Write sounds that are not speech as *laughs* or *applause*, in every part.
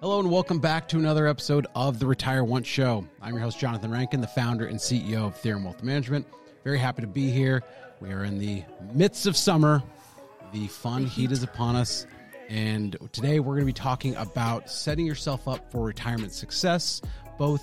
Hello and welcome back to another episode of the Retire Once Show. I'm your host, Jonathan Rankin, the founder and CEO of Theorem Wealth Management. Very happy to be here. We are in the midst of summer. The fun heat is upon us. And today we're going to be talking about setting yourself up for retirement success, both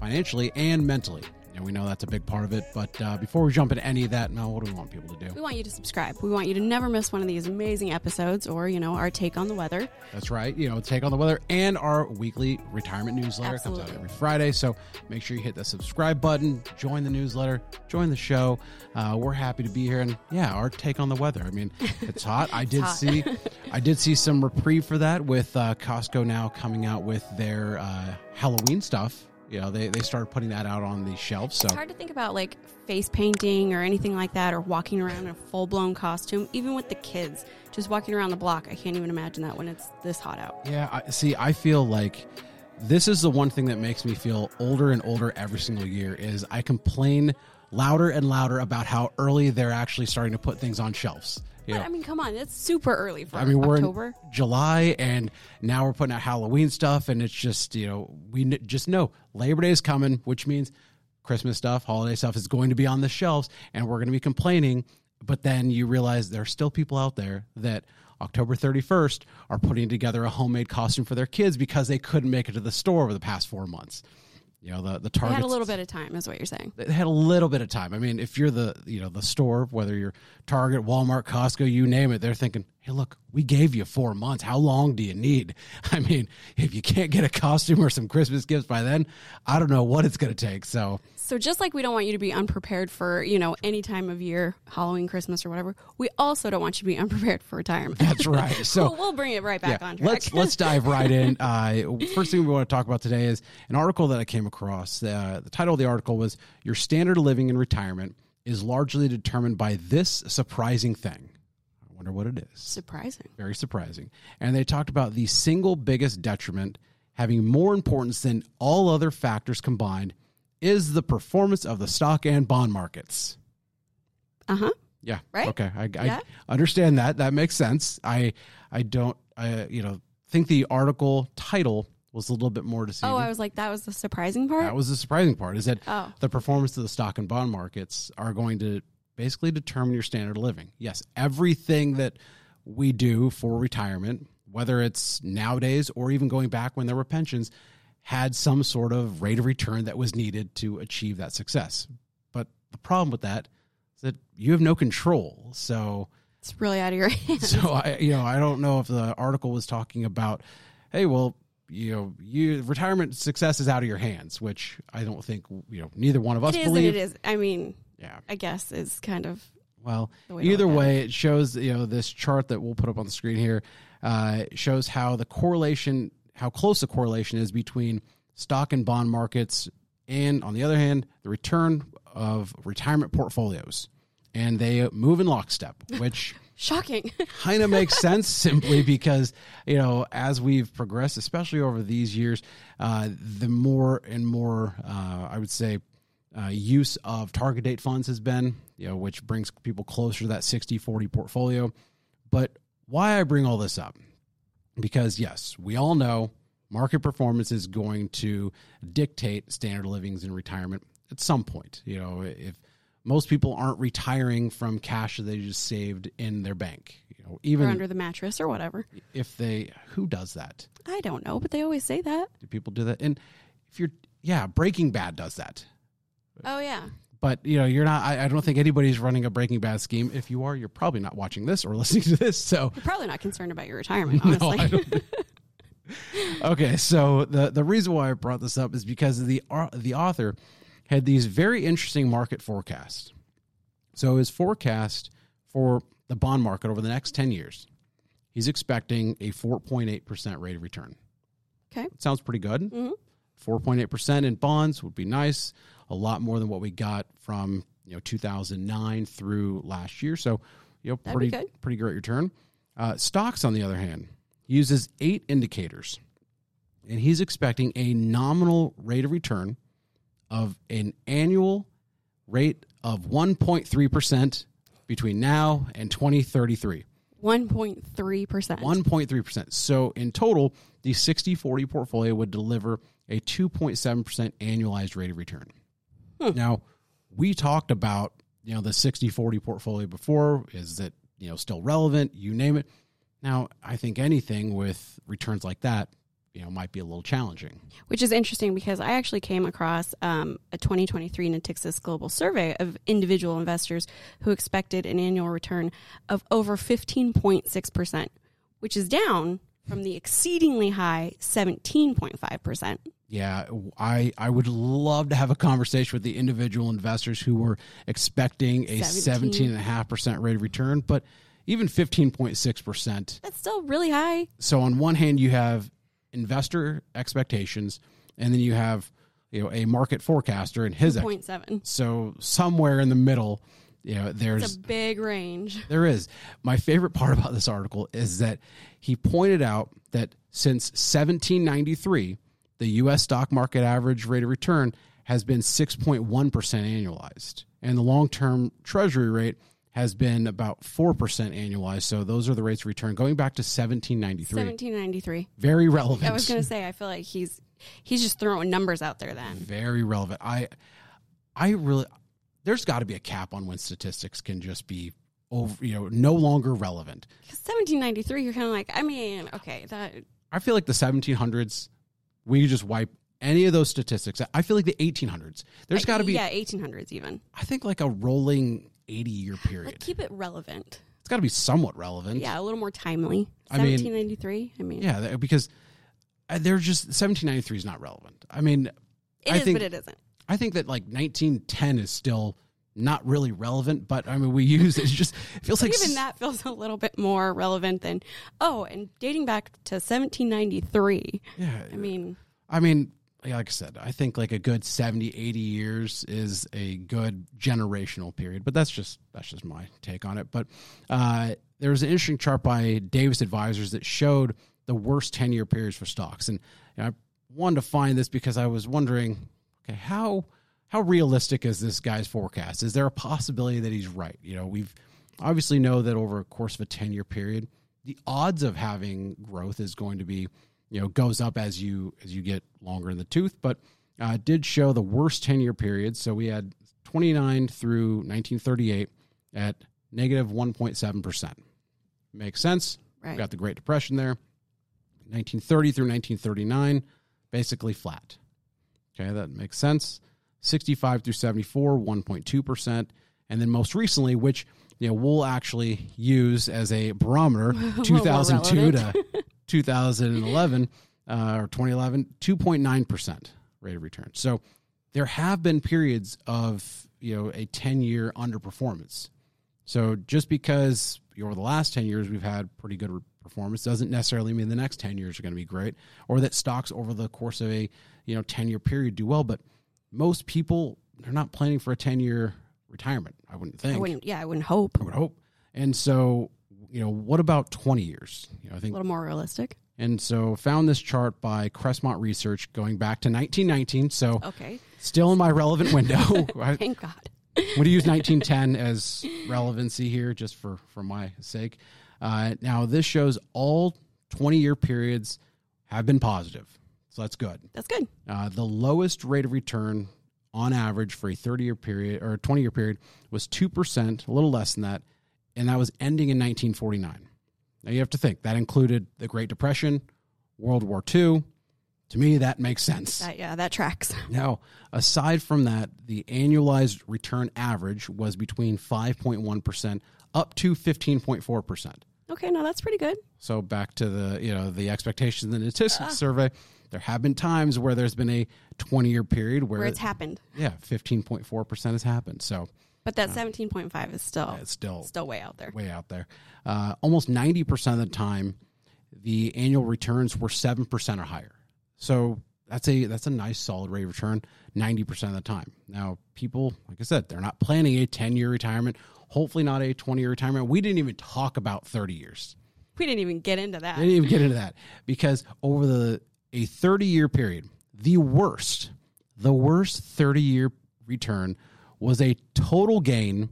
financially and mentally. And we know that's a big part of it. But uh, before we jump into any of that, now what do we want people to do? We want you to subscribe. We want you to never miss one of these amazing episodes or, you know, our take on the weather. That's right. You know, take on the weather and our weekly retirement newsletter Absolutely. comes out every Friday. So make sure you hit the subscribe button, join the newsletter, join the show. Uh, we're happy to be here. And yeah, our take on the weather. I mean, *laughs* it's hot. I did hot. see, *laughs* I did see some reprieve for that with uh, Costco now coming out with their uh, Halloween stuff. You know, they, they started putting that out on the shelves. So It's hard to think about like face painting or anything like that or walking around in a full blown costume, even with the kids. Just walking around the block. I can't even imagine that when it's this hot out. Yeah, I, see, I feel like this is the one thing that makes me feel older and older every single year is I complain louder and louder about how early they're actually starting to put things on shelves. You But know, I mean, come on, it's super early for I mean, we're October. in July, and now we're putting out Halloween stuff, and it's just you know we kn- just know Labor Day is coming, which means Christmas stuff, holiday stuff is going to be on the shelves, and we're going to be complaining. But then you realize there are still people out there that October 31st are putting together a homemade costume for their kids because they couldn't make it to the store over the past four months. You know, the the target had a little bit of time, is what you're saying. they had a little bit of time. I mean, if you're the you know the store, whether you're Target, Walmart, Costco, you name it, they're thinking, "Hey, look, we gave you four months. How long do you need?" *laughs* I mean, if you can't get a costume or some Christmas gifts by then, I don't know what it's going to take. So So just like we don't want you to be unprepared for, you know, any time of year, Halloween, Christmas, or whatever, we also don't want you to be *laughs* unprepared for retirement. that's right. *laughs* So we'll, we'll bring it right back on track. Let's let's dive right in. *laughs* Uh, first thing we want to talk about today is an article that I came across. Uh, the title of the article was "Your Standard of Living in Retirement is largely determined by this surprising thing." I wonder what it is. Surprising. Very surprising. And they talked about the single biggest detriment having more importance than all other factors combined is the performance of the stock and bond markets. Uh huh. Yeah. Right? Okay. I, I understand that. That makes sense. I I don't I you know think the article title was a little bit more deceiving. Oh, I was like, that was the surprising part. that was the surprising part is that Oh. the performance of the stock and bond markets are going to basically determine your standard of living. Yes, everything that we do for retirement, whether it's nowadays or even going back when there were pensions, had some sort of rate of return that was needed to achieve that success. But the problem with that is that you have no control. So it's really out of your *laughs* hands. so I, you know, I don't know if the article was talking about, hey, well, you know, you retirement success is out of your hands, which I don't think you know neither one of us It believe. it is. I mean, Yeah. I guess is kind of Well, The way to either way, it shows you know this chart that we'll put up on the screen here uh, shows how the correlation, how close the correlation is between stock and bond markets, and on the other hand, the return of retirement portfolios, and they move in lockstep, *laughs* which. shocking. kind of makes *laughs* sense simply because you know as we've progressed especially over these years uh, the more and more uh, i would say uh, use of target date funds has been you know which brings people closer to that 60 40 portfolio but why i bring all this up because yes we all know market performance is going to dictate standard of livings in retirement at some point you know if most people aren't retiring from cash that they just saved in their bank you know or even under the mattress or whatever. if they who does that I don't know, but they always say that. do people do that and if you're yeah breaking bad does that Oh yeah. But you know you're not I, I don't think anybody's running a breaking bad scheme if you are you're probably not watching this or *laughs* listening to this so You're probably not concerned about your retirement, *laughs* No, honestly. Don't- *laughs* okay, so the the reason why I brought this up is because the au- the author had these very interesting market forecasts. So his forecast for the bond market over the next 10 years, he's expecting a 4.8% rate of return. okay. Sounds pretty good. Mm-hmm. 4.8% in bonds would be nice, a lot more than what we got from, you know, 2009 through last year. So, you know, That'd pretty pretty great return. Uh, stocks, on the other hand, uses eight indicators, and he's expecting a nominal rate of return of an annual rate of 1.3% between now and 2033. 1.3 percent. 1.3%. So in total, the 60 40 portfolio would deliver a 2.7% annualized rate of return. Now, we talked about, you know, the 60 40 portfolio before. Is it, you know, still relevant? You name it. Now, I think anything with returns like that, you know, might be a little challenging. which is interesting because I actually came across um, a 2023 Natixis Global Survey of individual investors who expected an annual return of over 15.6%, which is down from the exceedingly high 17.5%. Yeah, I I would love to have a conversation with the individual investors who were expecting a 17. 17.5% rate of return, but even 15.6%. That's still really high. So on one hand you have investor expectations and then you have you know a market forecaster and his ex- 0.7. so somewhere in the middle you know It's there's a big range. there is. My favorite part about this article is that he pointed out that since 1793, the U.S. stock market average rate of return has been 6.1% annualized, and the long term treasury rate has been about 4% annualized. So those are the rates of return going back to 1793. 1793. Very relevant. I was going to say, I feel like he's he's just throwing numbers out there then. very relevant. I, I really, there's got to be a cap on when statistics can just be over, you know, no longer relevant. 1793, you're kind of like, I mean, okay, that I feel like the 1700s, we just wipe any of those statistics. I feel like the 1800s, there's got to be, yeah, 1800s even. I think, like a rolling 80 year period. Like keep it relevant. It's got to be somewhat relevant. Yeah, a little more timely. I mean- 1793. I mean, Yeah, because uh, they're just 1793 is not relevant. I mean, it I is, think but it isn't. I think that like 1910 is still not really relevant, but I mean, we use it just it feels like Even that feels a little bit more relevant than oh, and dating back to 1793. Yeah, I mean, I mean, like I said, I think like a good 70, 80 years is a good generational period, but that's just that's just my take on it. But uh, there was an interesting chart by Davis Advisors that showed the worst 10 year periods for stocks. And know, I wanted to find this because I was wondering, okay, how how realistic is this guy's forecast? Is there a possibility that he's right? You know, we've obviously know that over a course of a 10 year period, the odds of having growth is going to be you know goes up as you as you get longer in the tooth but uh, it did show the worst 10 year period so we had 29 through 1938 at negative 1.7% makes sense right. We've got the great depression there 1930 through 1939 basically flat okay that makes sense. 65 through 74 1.2% and then most recently which you know we'll actually use as a barometer *laughs* 2002 to *laughs* 2011 uh, or 2011 2.9% rate of return. So there have been periods of you know a 10 year underperformance. So just because over the last 10 years we've had pretty good performance doesn't necessarily mean the next 10 years are going to be great or that stocks over the course of a you know 10 year period do well but most people they're not planning for a 10 year retirement i wouldn't think I wouldn't. Yeah, I wouldn't hope. I would hope and so you know what about 20 years you know i think a little more realistic. and so found this chart by crestmont research going back to 1919 so Okay. still in my relevant window *laughs* *laughs* I, Thank God. would you use 1910 as relevancy here just for for my sake uh, now this shows all 20 year periods have been positive so that's good That's good. uh, the lowest rate of return on average for a 30 year period or a 20 year period was 2% a little less than that and that was ending in 1949 now you have to think that included the great depression world war ii to me that makes sense That yeah, that tracks. now, aside from that, the annualized return average was between 5.1% up to 15.4%. Okay, no, that's pretty good. So back to the, you know, the expectations in the Natixis survey, there have been times where there's been a 20-year period where, Where it's happened, yeah, 15.4% has happened. So but that 17.5 is still it's still still way out there. way out there. Uh, almost 90% of the time, the annual returns were 7% or higher. So that's a that's a nice solid rate of return 90% of the time. Now, people, like I said, they're not planning a 10-year retirement, hopefully not a 20-year retirement. We didn't even talk about 30 years. We didn't even get into that. I didn't even get into that because over the a 30 year period, the worst, the worst 30 year return was a total gain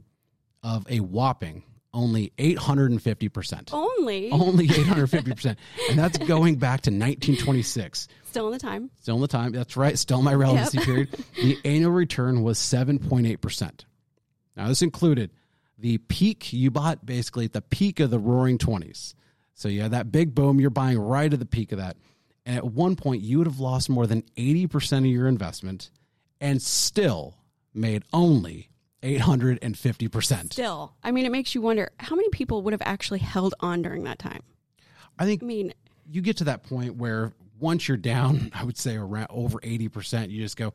of a whopping only 850%. Only. Only 850%. and that's going back to 1926. Still in the time. Still in the time. That's right. Still my relevancy Yep. period. The *laughs* annual return was 7.8%. Now, this included the peak you bought basically at the peak of the roaring 20s. So you had that big boom, you're buying right at the peak of that. And at one point, you would have lost more than 80% of your investment and still made only 850%. Still. I mean, it makes you wonder how many people would have actually held on during that time. I think I mean, you get to that point where once you're down, *laughs* I would say around over 80%, you just go,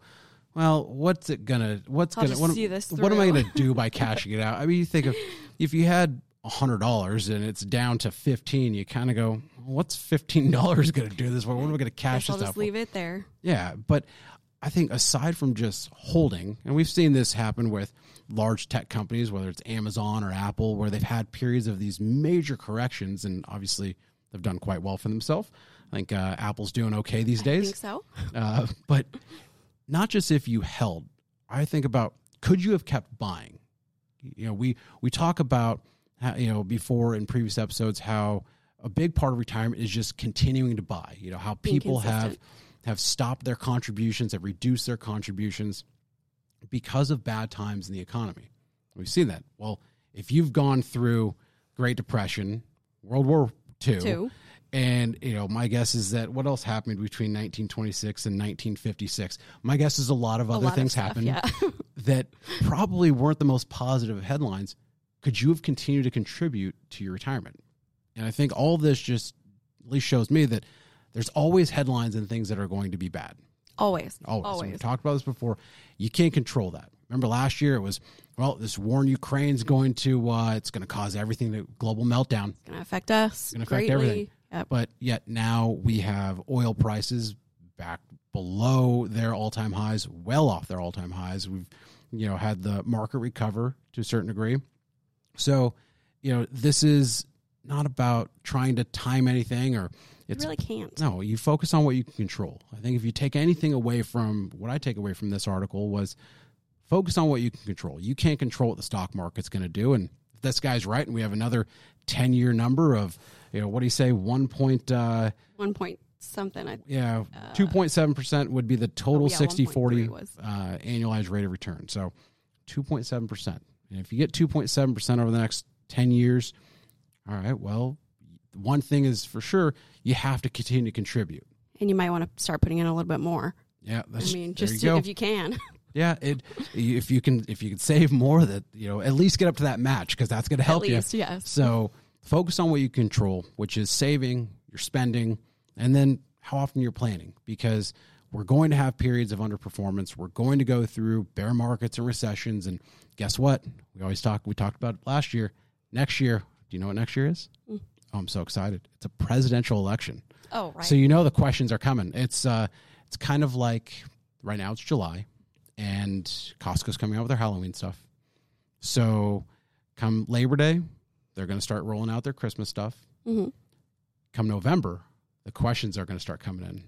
well, what's it gonna, what's I'll gonna, what, am- what am I gonna do by cashing it out? I mean, you think of *laughs* if you had a hundred dollars and it's down to 15, you kind of go, what's $15 gonna do this? What am I gonna cash guess I'll this out just for? leave it there. Yeah, but I think aside from just holding, and we've seen this happen with large tech companies, whether it's Amazon or Apple, where they've had periods of these major corrections, and obviously they've done quite well for themselves. I think uh, Apple's doing okay these I days. think so. *laughs* Uh, but not just if you held. I think about could you have kept buying? You know, we we talk about how, you know before in previous episodes how a big part of retirement is just continuing to buy. You know how people have. Have stopped their contributions, have reduced their contributions because of bad times in the economy. We've seen that. Well, if you've gone through Great Depression, World War II, Two. and you know, my guess is that what else happened between 1926 and 1956? My guess is a lot of A other lot of things stuff, happened Yeah. *laughs* that probably weren't the most positive headlines. Could you have continued to contribute to your retirement? And I think all this just at least shows me that there's always headlines and things that are going to be bad. Always. Always. Always. We talked about this before. You can't control that. Remember last year it was, well, this war in Ukraine's going to, uh, it's going to cause everything to global meltdown. It's going to affect us. It's gonna affect greatly. everything. Yep. But yet now we have oil prices back below their all time highs, well off their all time highs. We've, you know, had the market recover to a certain degree. So, you know, this is not about trying to time anything or You it's really can't. no, you focus on what you can control. I think if you take anything away from what I take away from this article was focus on what you can control. You can't control what the stock market's going to do. And if this guy's right, and we have another ten year number of, you know, what do you say, one point, uh, One point something. I, yeah, two point seven percent would be the total Uh, oh, yeah, 60 40 uh, annualized rate of return. So two point seven percent. And if you get two point seven percent over the next ten years, all right, well, one thing is for sure, you have to continue to contribute. and you might want to start putting in a little bit more. Yeah, that's, I mean, just you to, if you can. *laughs* yeah, it if you can if you can save more, that you know at least get up to that match because that's going to help At you. yes. So focus on what you control, which is saving, your spending, and then how often you're planning because we're going to have periods of underperformance. We're going to go through bear markets and recessions. And guess what? We always talk, we talked about it last year. Next year, do you know what next year is? Mm. Oh, I'm so excited. It's a presidential election. Oh, right. So you know the questions are coming. It's uh it's kind of like right now it's July and Costco's coming out with their Halloween stuff. So come Labor Day, they're going to start rolling out their Christmas stuff. Mhm. Come November, the questions are going to start coming in.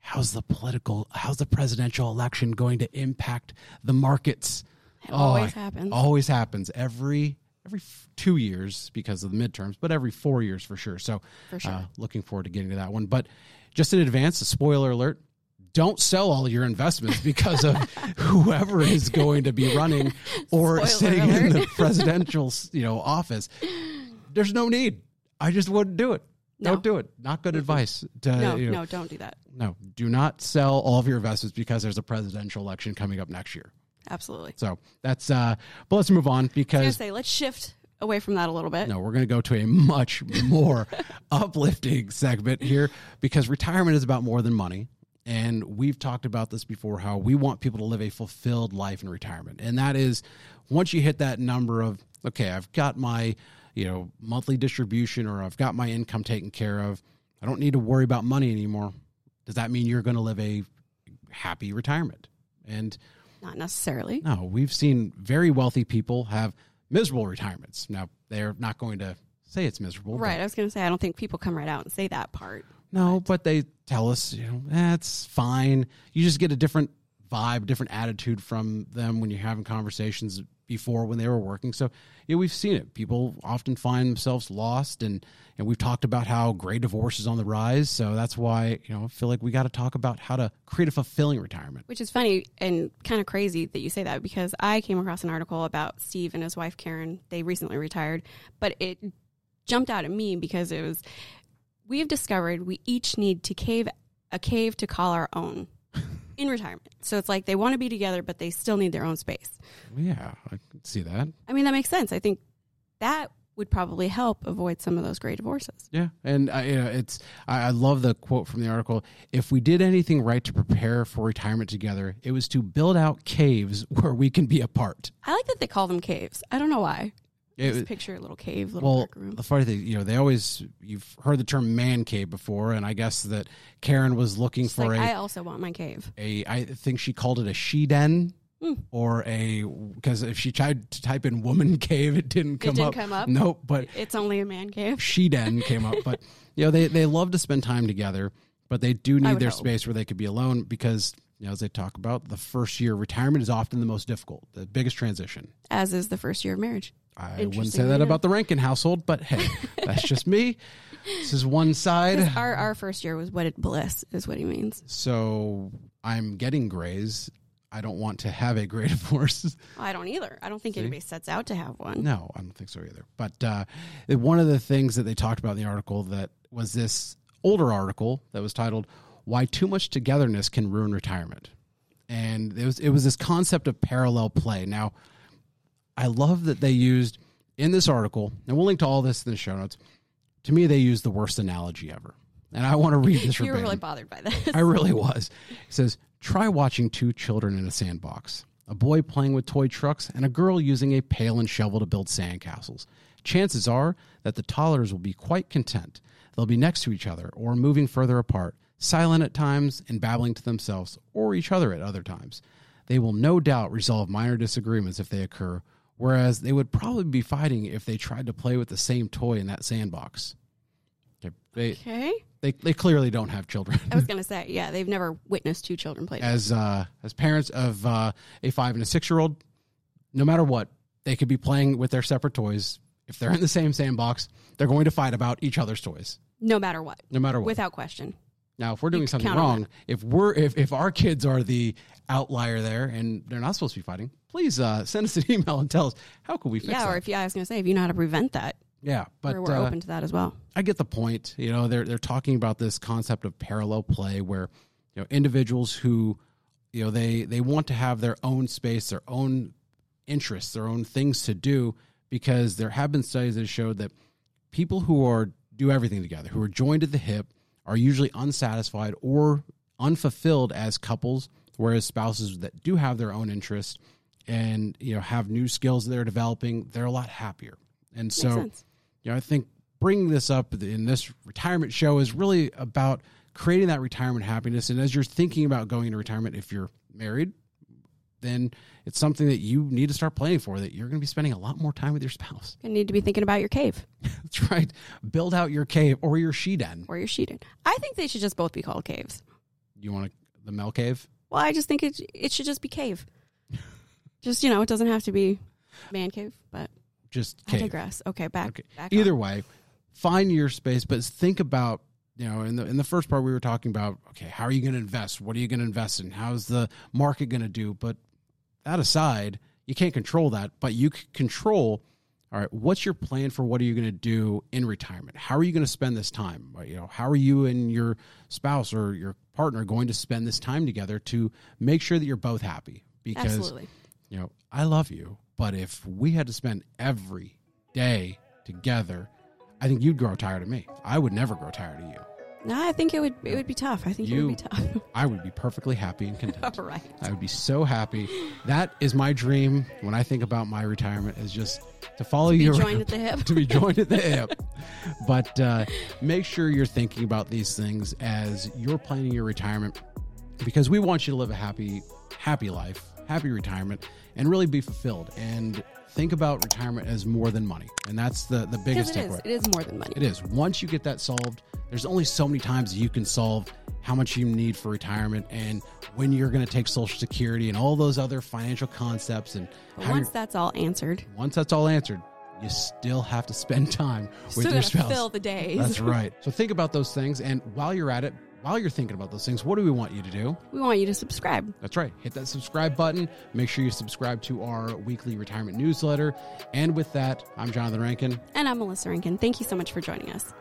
How's the political how's the presidential election going to impact the markets? It Oh, always happens. Always happens every every f- 2 years because of the midterms, but every 4 years for sure. So For sure. uh, looking forward to getting to that one. But just in advance, a spoiler alert: don't sell all your investments because of *laughs* whoever is going to be running or Spoiler sitting in the presidential, you know, office. There's no need. I just wouldn't do it. No. Don't do it. Not good advice. To, no, you know, no, don't do that. no. Do not sell all of your investments because there's a presidential election coming up next year. Absolutely. So that's. uh But let's move on because say, let's shift away from that a little bit. no, we're going to go to a much more *laughs* uplifting segment here because retirement is about more than money. And we've talked about this before how we want people to live a fulfilled life in retirement. And that is once you hit that number of, okay, I've got my, you know, monthly distribution or I've got my income taken care of, I don't need to worry about money anymore. Does that mean you're going to live a happy retirement? And Not necessarily. no, we've seen very wealthy people have miserable retirements. Now, they're not going to say it's miserable. but- Right. I was going to say, I don't think people come right out and say that part. no, but they tell us, you know, eh, that's fine. You just get a different vibe, different attitude from them when you're having conversations before when they were working. So, you know, we've seen it. People often find themselves lost and and we've talked about how gray divorce is on the rise. So that's why, you know, I feel like we got to talk about how to create a fulfilling retirement. Which is funny and kind of crazy that you say that because I came across an article about Steve and his wife Karen. They recently retired, but it jumped out at me because it was we have discovered we each need to cave a cave to call our own in retirement. So it's like they want to be together, but they still need their own space. Yeah, I can see that. I mean, that makes sense. I think that would probably help avoid some of those gray divorces. Yeah, and uh, you know, it's I, I love the quote from the article. If we did anything right to prepare for retirement together, it was to build out caves *laughs* where we can be apart. I like that they call them caves. I don't know why. It Just picture a little cave, little well, dark room. the funny thing, you know, they always you've heard the term man cave before, and I guess that Karen was looking It's for like, a I also want my cave. a I think she called it a she den. Hmm. Or a because if she tried to type in woman *laughs* cave, it didn't come it didn't up. come up? Nope. But It's only a man cave. she den came up. But *laughs* you know, they they love to spend time together, but they do need their hope. space where they could be alone because you know, as they talk about, the first year of retirement is often the most difficult, the biggest transition. As is the first year of marriage. I wouldn't say that about the Rankin household, but hey, *laughs* that's just me. This is one side. Our our first year was wedded bliss, is what he means. So I'm getting grays. I don't want to have a gray *laughs* divorce. I don't either. I don't think See? anybody sets out to have one. No, I don't think so either. But uh, one of the things that they talked about in the article that was this older article that was titled "Why Too Much Togetherness Can Ruin Retirement," and it was it was this concept of parallel play. Now, I love that they used in this article, and we'll link to all this in the show notes. To me, they used the worst analogy ever, and I want to read this. *laughs* You were really bothered by this. I really was. It says, try watching two children in a sandbox a boy playing with toy trucks and a girl using a pail and shovel to build sandcastles. Chances are that the toddlers will be quite content. They'll be next to each other or moving further apart, silent at times and babbling to themselves or each other at other times. They will no doubt resolve minor disagreements if they occur, whereas they would probably be fighting if they tried to play with the same toy in that sandbox. Okay, They, okay. they, they clearly don't have children. I was *laughs* gonna say, yeah, they've never witnessed two children play. as uh, as parents of uh, a five and a six year old, no matter what, they could be playing with their separate toys. If they're in the same sandbox, they're going to fight about each other's toys, No matter what. no matter what. Without question. Now, if we're doing something wrong, if we're if, if our kids are the outlier there and they're not supposed to be fighting, please uh, send us an *laughs* email and tell us how could we fix yeah, that. or if you I was gonna say if you know how to prevent that, yeah, but we're, we're uh, open to that as well. I get the point. You know, they're they're talking about this concept of parallel play where you know individuals who you know they they want to have their own space, their own interests, their own things to do because there have been studies that showed that people who are do everything together, who are joined at the hip, are usually unsatisfied or unfulfilled as couples, whereas spouses that do have their own interests and you know have new skills that they're developing, they're a lot happier. And so you know, I think bringing this up in this retirement show is really about creating that retirement happiness. And as you're thinking about going into retirement, if you're married, then it's something that you need to start planning for. That you're going to be spending a lot more time with your spouse. You need to be thinking about your cave *laughs* That's right. Build out your cave or your she den. or your she den. I think they should just both be called caves. You want to, the Mel cave? Well, I just think it it should just be cave. *laughs* Just you know, it doesn't have to be man cave, but Just I cave. digress. Okay, back. Okay. back Either on. way, find your space, but think about you know in the in the first part we were talking about okay, how are you going to invest? What are you going to invest in? How's the market going to do? But that aside, you can't control that, but you can control. All right, what's your plan for what are you going to do in retirement? How are you going to spend this time? You know, how are you and your spouse or your partner going to spend this time together to make sure that you're both happy? Because Absolutely. you know, I love you, but if we had to spend every day together, I think you'd grow tired of me. I would never grow tired of you. No, I think it would it would be tough. I think it would be tough. *laughs* I would be perfectly happy and content. All right. I would be so happy. That is my dream when I think about my retirement is just to follow Be you around- joined at the hip. *laughs* to be joined at the *laughs* hip. But uh, make sure you're thinking about these things as you're planning your retirement because we want you to live a happy, happy life. happy retirement, and really be fulfilled. And think about retirement as more than money. And that's the, the biggest it is. takeaway. It is more than money. It is. Once you get that solved, there's only so many times you can solve how much you need for retirement and when you're going to take Social Security and all those other financial concepts. And how once that's all answered, once that's all answered, you still have to spend time with still your spouse. fill the days. That's *laughs* right. So think about those things. And while you're at it, while you're thinking about those things, what do we want you to do? We want you to subscribe. That's right. Hit that subscribe button. Make sure you subscribe to our weekly retirement newsletter. And with that, I'm Jonathan Rankin. And I'm Melissa Rankin. Thank you so much for joining us.